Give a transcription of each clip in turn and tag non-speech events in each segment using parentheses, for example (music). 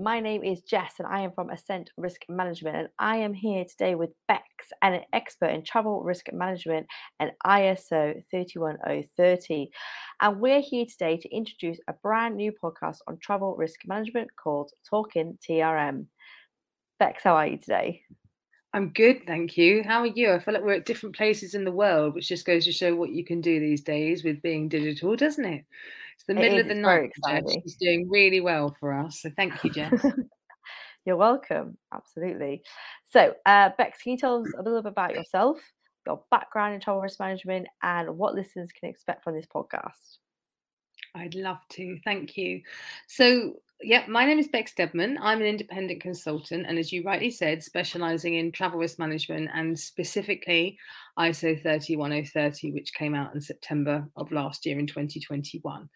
My name is Jess and I am from Ascent Risk Management and I am here today with Bex, an expert in travel risk management and ISO 31030. And we're here today to introduce a brand new podcast on travel risk management called Talk'n TRM. Bex, how are you today? I'm good, thank you. How are you? I feel like we're at different places in the world, which just goes to show what you can do these days with being digital, doesn't it? It's the It middle is, of the night. She's doing really well for us. So thank you, Jess. (laughs) You're welcome, absolutely. So, uh, Bex, can you tell us a little bit about yourself, your background in travel risk management, and what listeners can expect from this podcast? I'd love to. Thank you. So, yeah, my name is Bex Deadman. I'm an independent consultant, and as you rightly said, specializing in travel risk management and specifically ISO 31030, which came out in September of last year in 2021.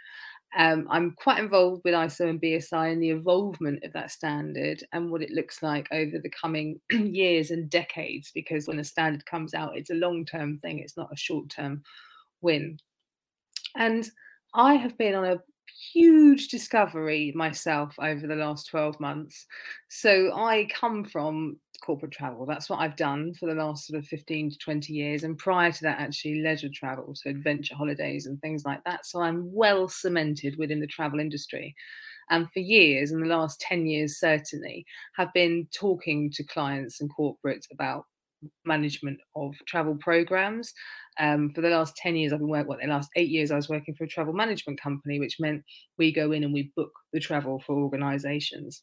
Um, I'm quite involved with ISO and BSI and the evolvement of that standard and what it looks like over the coming (clears throat) years and decades, because when a standard comes out, it's a long term thing, it's not a short term win. And I have been on a huge discovery myself over the last 12 months. So I come from corporate travel. That's what I've done for the last sort of 15 to 20 years. And prior to that, actually, leisure travel, so adventure holidays and things like that. So I'm well cemented within the travel industry. And for years, in the last 10 years certainly, have been talking to clients and corporates about management of travel programs. Um, for the last 10 years, I've been working, what, the last eight years, I was working for a travel management company, which meant we go in and we book the travel for organizations.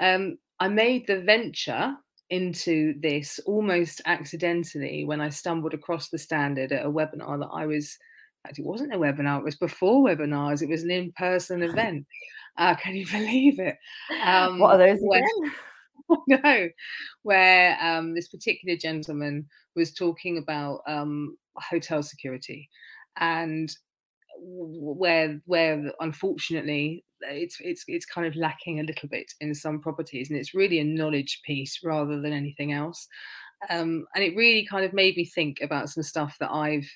Um, I made the venture into this almost accidentally when I stumbled across the standard at a webinar that I was, it wasn't a webinar, it was before webinars, it was an in person (laughs) event. Uh, can you (laughs) believe it? Um, what are those where- again? (laughs) no, where um, this particular gentleman was talking about um, hotel security, and where where unfortunately it's it's it's kind of lacking a little bit in some properties, and it's really a knowledge piece rather than anything else. Um, and it really kind of made me think about some stuff that I've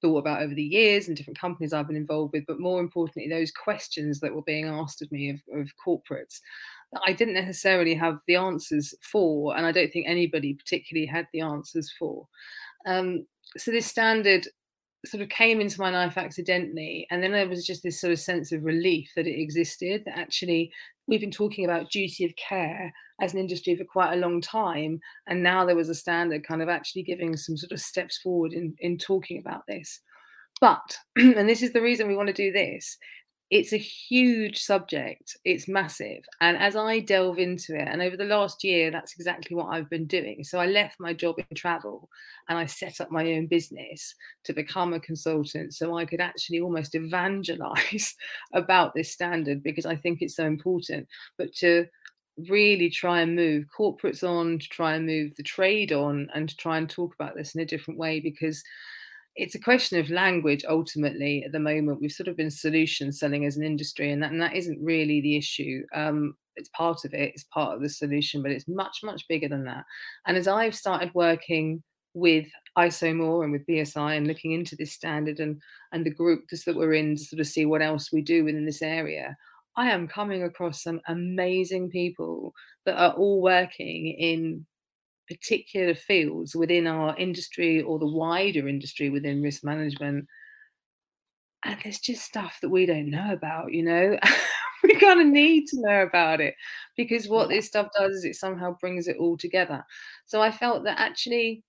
thought about over the years and different companies I've been involved with, but more importantly, those questions that were being asked of me of, of corporates I didn't necessarily have the answers for, and I don't think anybody particularly had the answers for. Um, so this standard sort of came into my life accidentally, and then there was just this sort of sense of relief that it existed. That actually we've been talking about duty of care as an industry for quite a long time, and now there was a standard kind of actually giving some sort of steps forward in in talking about this. But, (clears throat) and this is the reason we want to do this, it's a huge subject. It's massive. And as I delve into it, and over the last year, that's exactly what I've been doing. So I left my job in travel and I set up my own business to become a consultant so I could actually almost evangelize (laughs) about this standard because I think it's so important. But to really try and move corporates on, to try and move the trade on, and to try and talk about this in a different way because it's a question of language ultimately at the moment. We've sort of been solution selling as an industry and that, and that isn't really the issue. Um, it's part of it it's part of the solution but it's much much bigger than that. And as i've started working with isomore and with bsi and looking into this standard and and the groups that we're in to sort of see what else we do within this area i am coming across some amazing people that are all working in particular fields within our industry or the wider industry within risk management. And there's just stuff that we don't know about, you know. (laughs) we kind of need to know about it because what this stuff does is it somehow brings it all together. So I felt that actually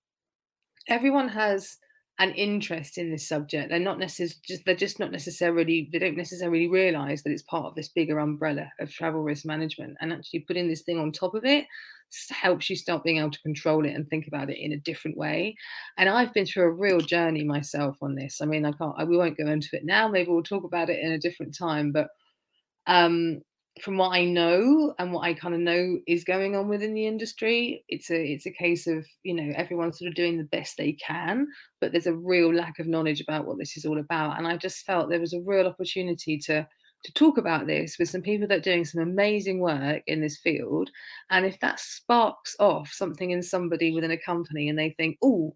everyone has an interest in this subject. They're not necessarily just they're just not necessarily they don't necessarily realize that it's part of this bigger umbrella of travel risk management. And actually putting this thing on top of it helps you start being able to control it and think about it in a different way. And I've been through a real journey myself on this. I mean, I can't I, we won't go into it now. Maybe we'll talk about it in a different time. But um from what I know and what I kind of know is going on within the industry, it's a it's a case of you know everyone's sort of doing the best they can, but there's a real lack of knowledge about what this is all about. And I just felt there was a real opportunity to to talk about this with some people that are doing some amazing work in this field. And if that sparks off something in somebody within a company and they think, oh,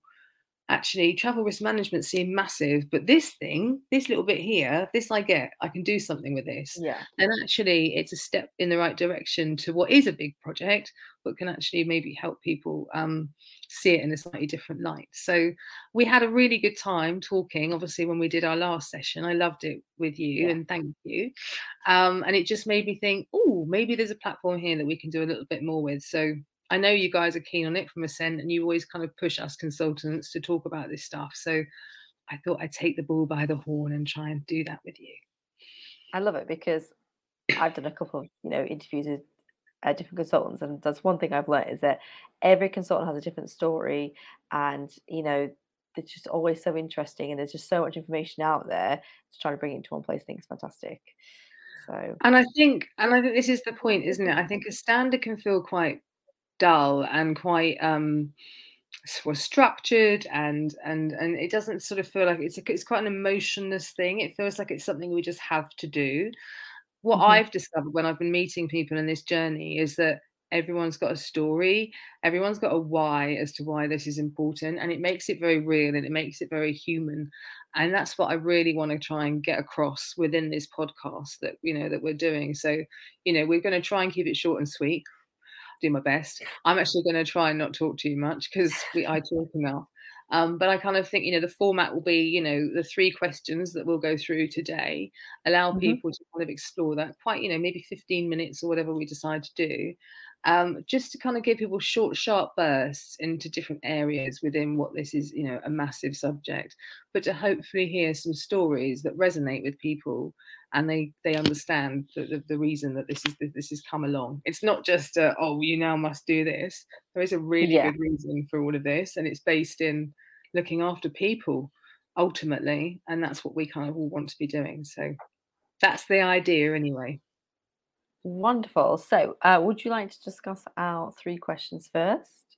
actually travel risk management seemed massive but this thing this little bit here this i get i can do something with this. Yeah. and actually it's a step in the right direction to what is a big project but can actually maybe help people um, see it in a slightly different light. So we had a really good time talking obviously when we did our last session. I loved it with you Yeah. and thank you. Um, and it just made me think oh maybe there's a platform here that we can do a little bit more with. So I know you guys are keen on it from Ascent, and you always kind of push us consultants to talk about this stuff. So I thought I'd take the bull by the horn and try and do that with you. I love it because I've done a couple of you know interviews with uh, different consultants, and that's one thing I've learned is that every consultant has a different story, and you know it's just always so interesting, and there's just so much information out there. To try to bring it into one place, I think is fantastic. So And I think, and I think this is the point, isn't it? I think a standard can feel quite dull and quite um well structured and and and it doesn't sort of feel like it's a, it's quite an emotionless thing. It feels like it's something we just have to do. What Mhm. i've discovered when i've been meeting people in this journey is that everyone's got a story everyone's got a why as to why this is important and it makes it very real and it makes it very human. And that's what i really want to try and get across within this podcast that you know that we're doing. So you know we're going to try and keep it short and sweet do my best. I'm actually going to try and not talk too much because we I talk enough. Um, but I kind of think you know the format will be you know the three questions that we'll go through today. Allow Mhm. people to kind of explore that quite you know maybe 15 minutes or whatever we decide to do. Um, just to kind of give people short, sharp bursts into different areas within what this is, you know, a massive subject, but to hopefully hear some stories that resonate with people and they they understand the, the, the reason that this is that this has come along. It's not just a, oh you now must do this. There is a really Yeah. good reason for all of this and it's based in looking after people ultimately and that's what we kind of all want to be doing. So that's the idea anyway. Wonderful. So uh, would you like to discuss our three questions first?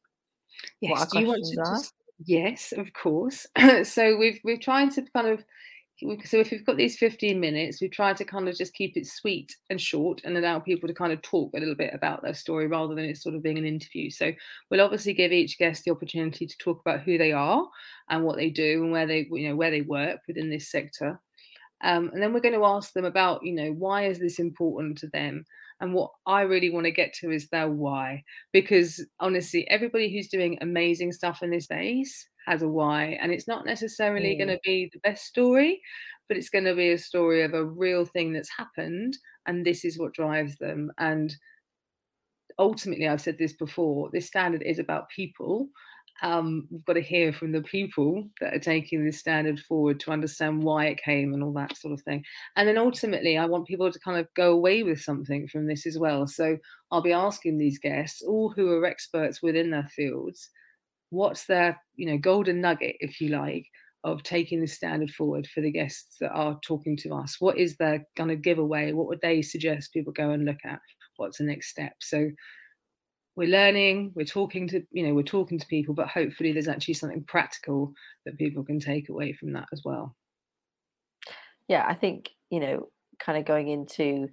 What yes. our do you want to just yes of course. (clears throat) So we've we've tried to kind of so if we've got these 15 minutes we try to kind of just keep it sweet and short and allow people to kind of talk a little bit about their story rather than it sort of being an interview. So we'll obviously give each guest the opportunity to talk about who they are and what they do and where they you know where they work within this sector. Um, and then we're going to ask them about you know why is this important to them? And what i really want to get to is their why. Because honestly everybody who's doing amazing stuff in this space has a why and it's not necessarily going Mm, to be the best story but it's going to be a story of a real thing that's happened and this is what drives them and ultimately i've said this before this standard is about people. Um, we've got to hear from the people that are taking this standard forward to understand why it came and all that sort of thing. And then ultimately i want people to kind of go away with something from this as well. So i'll be asking these guests all who are experts within their fields what's their you know golden nugget if you like of taking the standard forward for the guests that are talking to us? What is their kind of giveaway? What would they suggest people go and look at? What's the next step? So we're learning we're talking to you know we're talking to people but hopefully there's actually something practical that people can take away from that as well. Yeah, I think, you know, kind of going into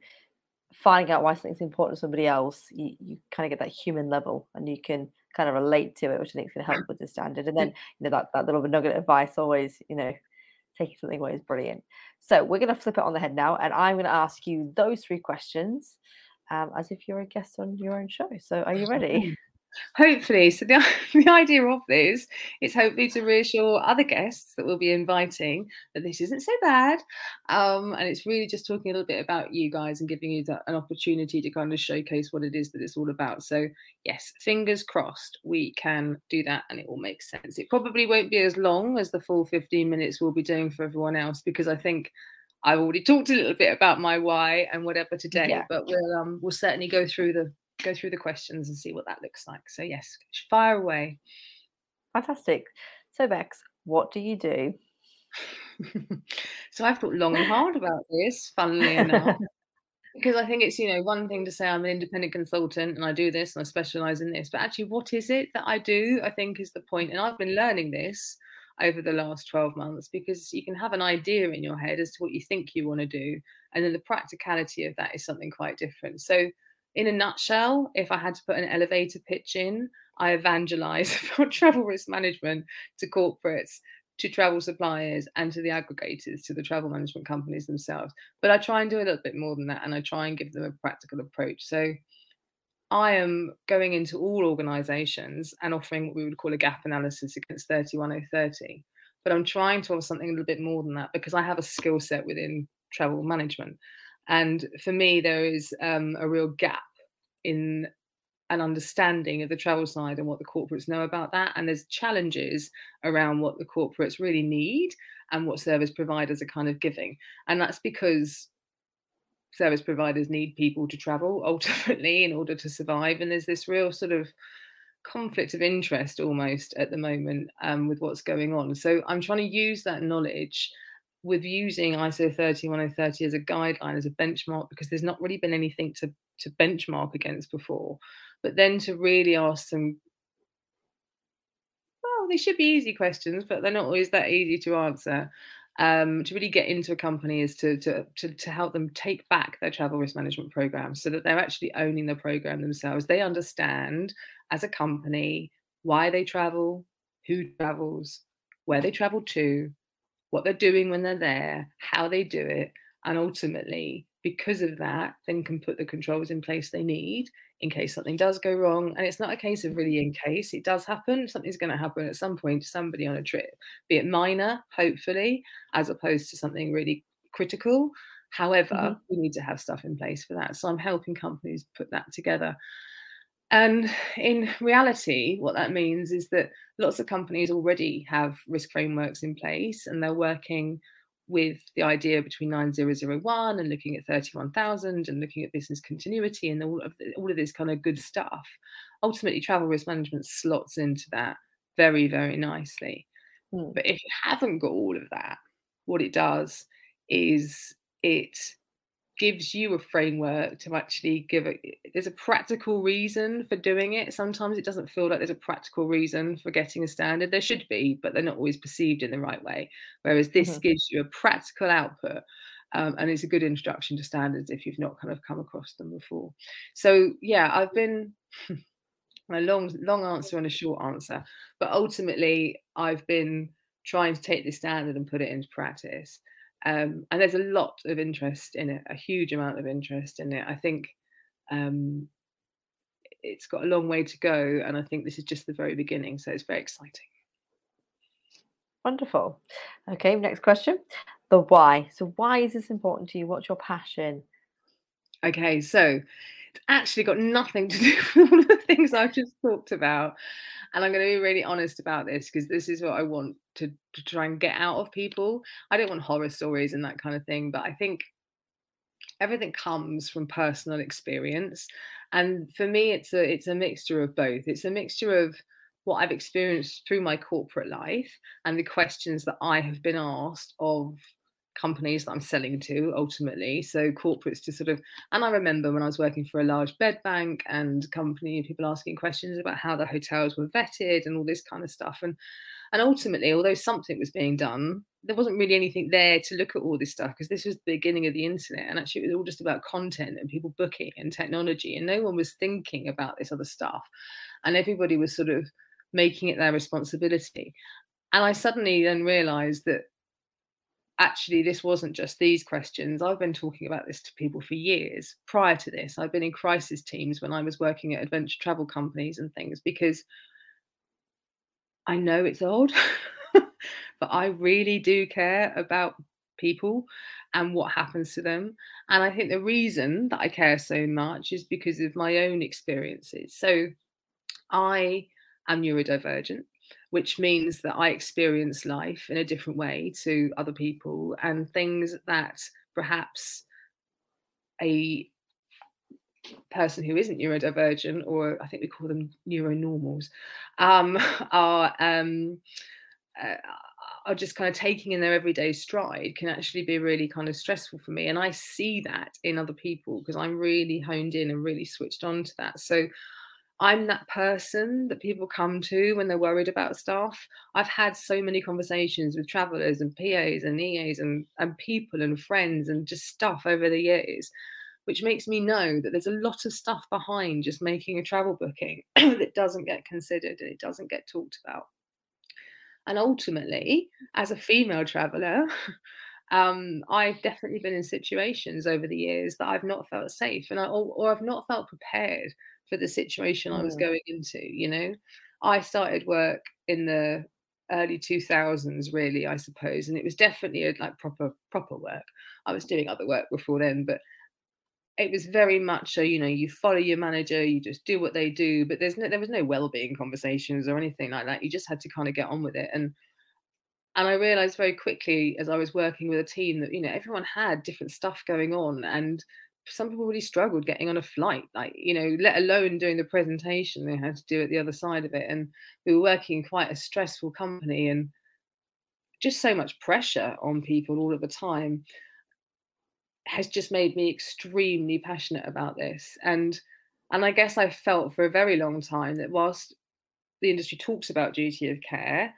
finding out why something's important to somebody else, you, you kind of get that human level and you can kind of relate to it, which I think is going to help with the standard. And then, you know, that, that little nugget of advice always, you know, taking something away is brilliant. So we're going to flip it on the head now, and I'm going to ask you those three questions um, as if you're a guest on your own show. So are you (laughs) ready? Hopefully. So the, (laughs) the idea of this is hopefully to reassure other guests that we'll be inviting that this isn't so bad. Um, and it's really just talking a little bit about you guys and giving you that, an opportunity to kind of showcase what it is that it's all about. So yes fingers crossed we can do that and it will make sense. It probably won't be as long as the full 15 minutes we'll be doing for everyone else because i think I've already talked a little bit about my why and whatever today, Yeah. but we'll um, we'll certainly go through the go through the questions and see what that looks like. So yes, fire away. Fantastic. So, Bex, what do you do? (laughs) so I've thought long and hard about this, funnily enough, (laughs) because I think it's you know one thing to say I'm an independent consultant and I do this and I specialize in this, but actually, what is it that I do? I think is the point, and I've been learning this over the last 12 months because you can have an idea in your head as to what you think you want to do and then the practicality of that is something quite different so in a nutshell if i had to put an elevator pitch in I evangelize about (laughs) travel risk management to corporates, to travel suppliers, and to the aggregators, to the travel management companies themselves. But I try and do a little bit more than that, and I try and give them a practical approach. So I am going into all organizations and offering what we would call a gap analysis against 31030. But I'm trying to offer something a little bit more than that because I have a skill set within travel management. And for me, there is um, a real gap in an understanding of the travel side and what the corporates know about that. And there's challenges around what the corporates really need and what service providers are kind of giving. And that's because service providers need people to travel (laughs) ultimately in order to survive. And there's this real sort of conflict of interest almost at the moment um, with what's going on. So I'm trying to use that knowledge with using ISO 31030 as a guideline, as a benchmark, because there's not really been anything to, to benchmark against before. But then to really ask some, well, they should be easy questions, but they're not always that easy to answer. Um, to really get into a company is to, to, to, to help them take back their travel risk management program so that they're actually owning the program themselves. They understand as a company why they travel, who travels, where they travel to, what they're doing when they're there, how they do it, and ultimately, because of that, then can put the controls in place they need in case something does go wrong. And it's not a case of really in case it does happen, something's going to happen at some point to somebody on a trip, be it minor, hopefully, as opposed to something really critical. However, mm-hmm. we need to have stuff in place for that. So I'm helping companies put that together. And in reality, what that means is that lots of companies already have risk frameworks in place and they're working with the idea between 9001 and looking at 31000 and looking at business continuity and all of, all of this kind of good stuff. Ultimately, travel risk management slots into that very, very nicely. Mm. But if you haven't got all of that, what it does is it gives you a framework to actually give it there's a practical reason for doing it. Sometimes it doesn't feel like there's a practical reason for getting a standard. There should be but they're not always perceived in the right way. Whereas this mm-hmm. gives you a practical output um, and it's a good introduction to standards if you've not kind of come across them before. So yeah i've been (laughs) a long long answer and a short answer but ultimately i've been trying to take this standard and put it into practice um, and there's a lot of interest in it, a huge amount of interest in it. I think um, it's got a long way to go, and I think this is just the very beginning. So it's very exciting. Wonderful. Okay, next question. The why. So, why is this important to you? What's your passion? Okay, so actually got nothing to (laughs) do with all the things I've just talked about. And I'm going to be really honest about this because this is what I want to, to try and get out of people. I don't want horror stories and that kind of thing, but I think everything comes from personal experience. And for me, it's a it's a mixture of both. It's a mixture of what I've experienced through my corporate life and the questions that I have been asked of companies that I'm selling to ultimately. So corporates to sort of, and I remember when I was working for a large bed bank and company, people asking questions about how the hotels were vetted and all this kind of stuff. And and ultimately, although something was being done, there wasn't really anything there to look at all this stuff because this was the beginning of the internet. And actually, it was all just about content and people booking and technology. And no one was thinking about this other stuff. And everybody was sort of making it their responsibility. And I suddenly then realized that actually this wasn't just these questions. I've been talking about this to people for years. Prior to this i've been in crisis teams when i was working at adventure travel companies and things because i know it's odd (laughs) but i really do care about people and what happens to them. And i think the reason that i care so much is because of my own experiences. So i am neurodivergent which means that I experience life in a different way to other people and things that perhaps a person who isn't neurodivergent, or I think we call them neuronormals, um, (laughs) are um, uh, are just kind of taking in their everyday stride can actually be really kind of stressful for me. And I see that in other people because I'm really honed in and really switched on to that. So I'm that person that people come to when they're worried about stuff. I've had so many conversations with travelers and PAs and EAs and, and people and friends and just stuff over the years which makes me know that there's a lot of stuff behind just making a travel booking (clears throat) that doesn't get considered and it doesn't get talked about. And ultimately, as a female traveler, (laughs) um, I've definitely been in situations over the years that I've not felt safe and I, or, or I've not felt prepared for the situation mm. I was going into. You know, I started work in the early 2000s really i suppose and it was definitely a, like proper proper work i was doing other work before then but it was very much a you know you follow your manager you just do what they do but there's no there was no well-being conversations or anything like that you just had to kind of get on with it and and i realized very quickly as i was working with a team that you know everyone had different stuff going on and some people really struggled getting on a flight like you know let alone doing the presentation they had to do it the other side of it and we were working in quite a stressful company and just so much pressure on people all of the time has just made me extremely passionate about this. And and i guess i felt for a very long time that whilst the industry talks about duty of care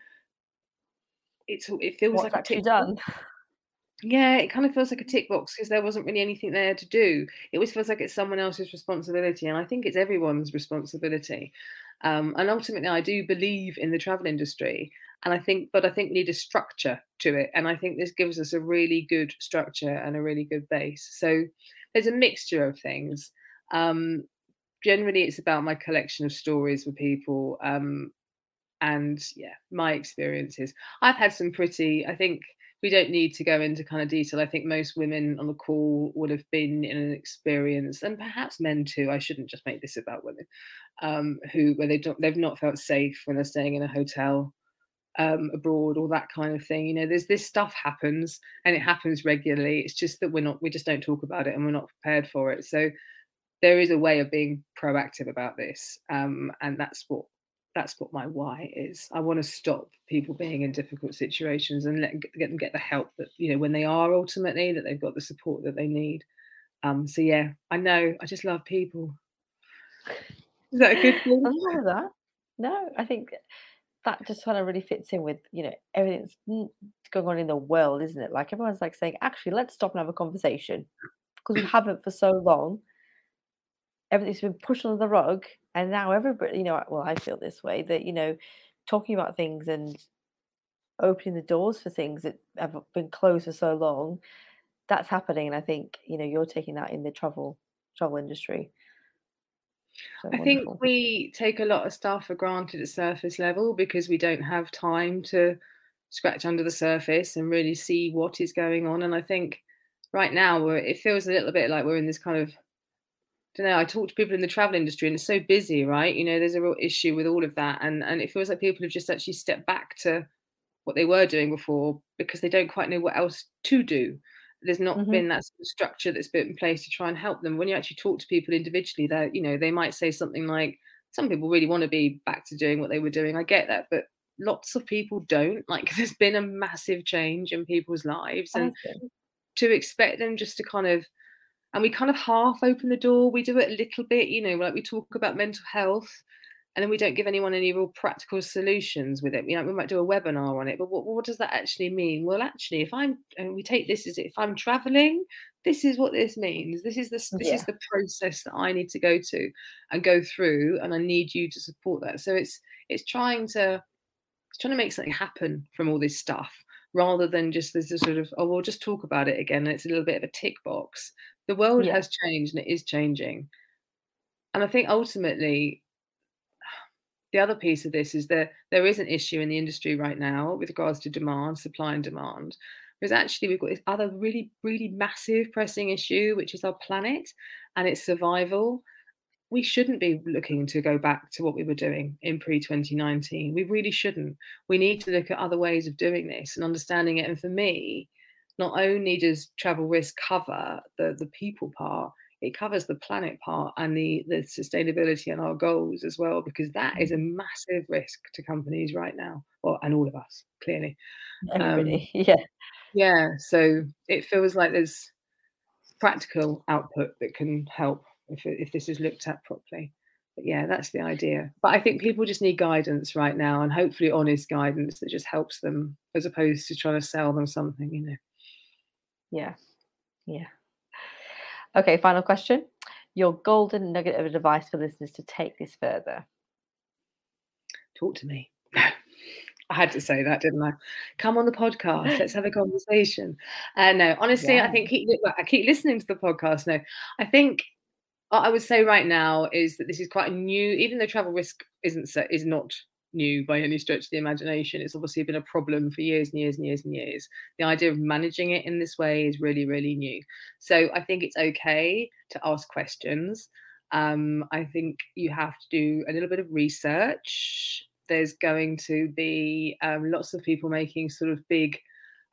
it's it feels What's like actually done yeah, it kind of feels like a tick box because there wasn't really anything there to do. It always feels like it's someone else's responsibility, and I think it's everyone's responsibility. Um, and ultimately, I do believe in the travel industry, and I think, but I think we need a structure to it, and I think this gives us a really good structure and a really good base. So there's a mixture of things. Um, generally, it's about my collection of stories with people, um, and yeah, my experiences. I've had some pretty, I think we don't need to go into kind of detail. I think most women on the call would have been in an experience, and perhaps men too. I shouldn't just make this about women, um, who where they don't they've not felt safe when they're staying in a hotel um, abroad or that kind of thing. You know, there's this stuff happens and it happens regularly. It's just that we're not we just don't talk about it and we're not prepared for it. So there is a way of being proactive about this, um, and that's what that's what my why is. I want to stop people being in difficult situations and let get them get the help that you know when they are ultimately that they've got the support that they need. Um, so yeah, I know. I just love people. Is that a good (laughs) thing? I love that. No, I think that just kind of really fits in with you know everything's going on in the world, isn't it? Like everyone's like saying, actually, let's stop and have a conversation because we haven't for so long. Everything's been pushed under the rug, and now everybody, you know, well, I feel this way that, you know, talking about things and opening the doors for things that have been closed for so long, that's happening. And I think, you know, you're taking that in the travel travel industry. So I wonderful. think we take a lot of stuff for granted at surface level because we don't have time to scratch under the surface and really see what is going on. And I think right now it feels a little bit like we're in this kind of don't know. I talk to people in the travel industry, and it's so busy, right? You know, there's a real issue with all of that, and and it feels like people have just actually stepped back to what they were doing before because they don't quite know what else to do. There's not mm-hmm. been that sort of structure that's put in place to try and help them. When you actually talk to people individually, that you know, they might say something like, "Some people really want to be back to doing what they were doing." I get that, but lots of people don't. (laughs) Like, there's been a massive change in people's lives, and to expect them just to kind of and we kind of half open the door. We do it a little bit, you know, like we talk about mental health, and then we don't give anyone any real practical solutions with it. You know, we might do a webinar on it, but what, what does that actually mean? Well, actually, if I'm and we take this as if I'm traveling, this is what this means. This is the this yeah. is the process that I need to go to and go through, and I need you to support that. So it's it's trying to it's trying to make something happen from all this stuff rather than just there's a sort of oh we'll just talk about it again and it's a little bit of a tick box the world yeah. has changed and it is changing. And I think ultimately, (sighs) the other piece of this is that there is an issue in the industry right now with regards to demand, supply and demand. Because actually, we've got this other really, really massive pressing issue, which is our planet and its survival. We shouldn't be looking to go back to what we were doing in pre 2019. We really shouldn't. We need to look at other ways of doing this and understanding it. And for me, not only does travel risk cover the, the people part, it covers the planet part and the, the sustainability and our goals as well, because that is a mm. massive risk to companies right now, well, and all of us, clearly. Everybody, um, (laughs) yeah. Yeah, so it feels like there's practical output that can help if, if this is looked at properly. But yeah, that's the idea. But I think people just need guidance right now and hopefully honest guidance that just helps them as opposed to trying to sell them something, you know. Yeah. Yeah. Okay, final question. Your golden nugget of advice for listeners to take this further. Talk to me. (laughs) I had to say that, didn't I? Come on the podcast. Let's have a conversation. Uh, no, honestly, Yeah. I think keep, I keep listening to the podcast. No, I think I would say right now is that this is quite a new, even though travel risk isn't so, is not new by any stretch of the imagination. It's obviously been a problem for years and years and years and years. The idea of managing it in this way is really, really new. So I think it's okay to ask questions. Um, I think you have to do a little bit of research. There's going to be um, lots of people making sort of big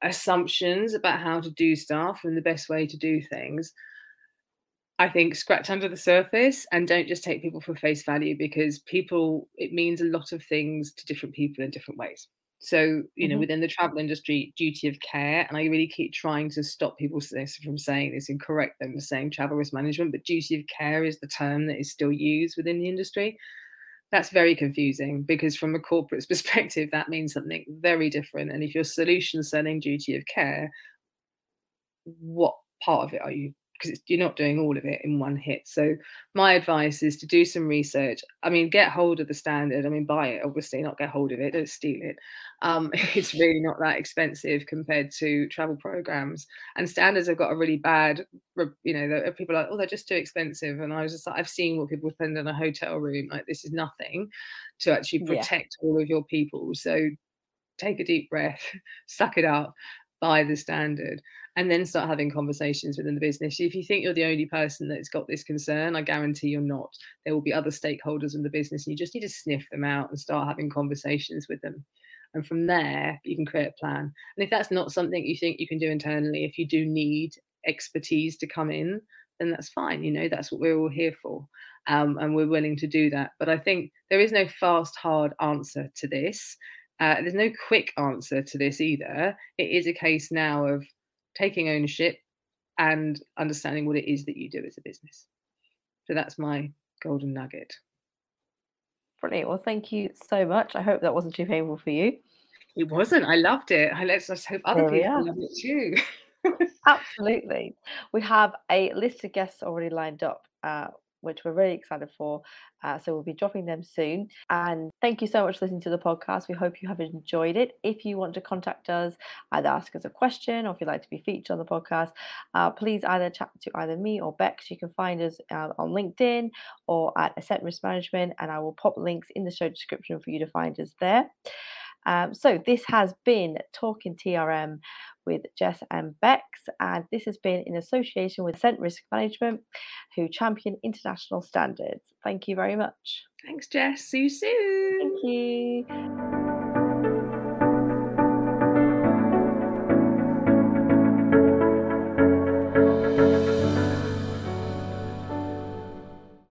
assumptions about how to do stuff and the best way to do things. I think scratch under the surface and don't just take people for face value because people, it means a lot of things to different people in different ways. So, you know, Mhm. within the travel industry, duty of care, and I really keep trying to stop people from saying this and correct them saying travel risk management, but duty of care is the term that is still used within the industry. That's very confusing because, from a corporate's (laughs) perspective, that means something very different. And if you're solution selling duty of care, what part of it are you because you're not doing all of it in one hit. So my advice is to do some research. I mean get hold of the standard. I mean buy it obviously not get hold of it. Don't steal it. Um, (laughs) it's really not that expensive compared to travel programs. And standards have got a really bad you know people are like oh they're just too expensive. And i was just like i've seen what people spend in a hotel room. Like this is nothing to actually Yeah. protect all of your people. So take a deep breath (laughs) suck it up buy the standard and then start having conversations within the business. If you think you're the only person that's got this concern, I guarantee you're not. There will be other stakeholders in the business, and you just need to sniff them out and start having conversations with them. And from there, you can create a plan. And if that's not something you think you can do internally, if you do need expertise to come in, then that's fine. You know, that's what we're all here for. Um, and we're willing to do that. But I think there is no fast, hard answer to this. Uh, there's no quick answer to this either. It is a case now of taking ownership and understanding what it is that you do as a business. So that's my golden nugget. Brilliant. Well, thank you so much. I hope that wasn't too painful for you. It wasn't. I loved it. I let's just hope other people are. love it too. (laughs) Absolutely. We have a list of guests already lined up, uh, which we're really excited for. Uh, so we'll be dropping them soon. And thank you so much for listening to the podcast. We hope you have enjoyed it. If you want to contact us, either ask us a question or if you'd like to be featured on the podcast, uh, please either chat to either me or Bex. You can find us uh, on LinkedIn or at Ascent Risk Management, and I will pop links in the show description for you to find us there. Um, so this has been Talk'n TRM with Jess and Bex, and this has been in association with Ascent Risk Management, who champion international standards. Thank you very much. Thanks, Jess. See you soon. Thank you.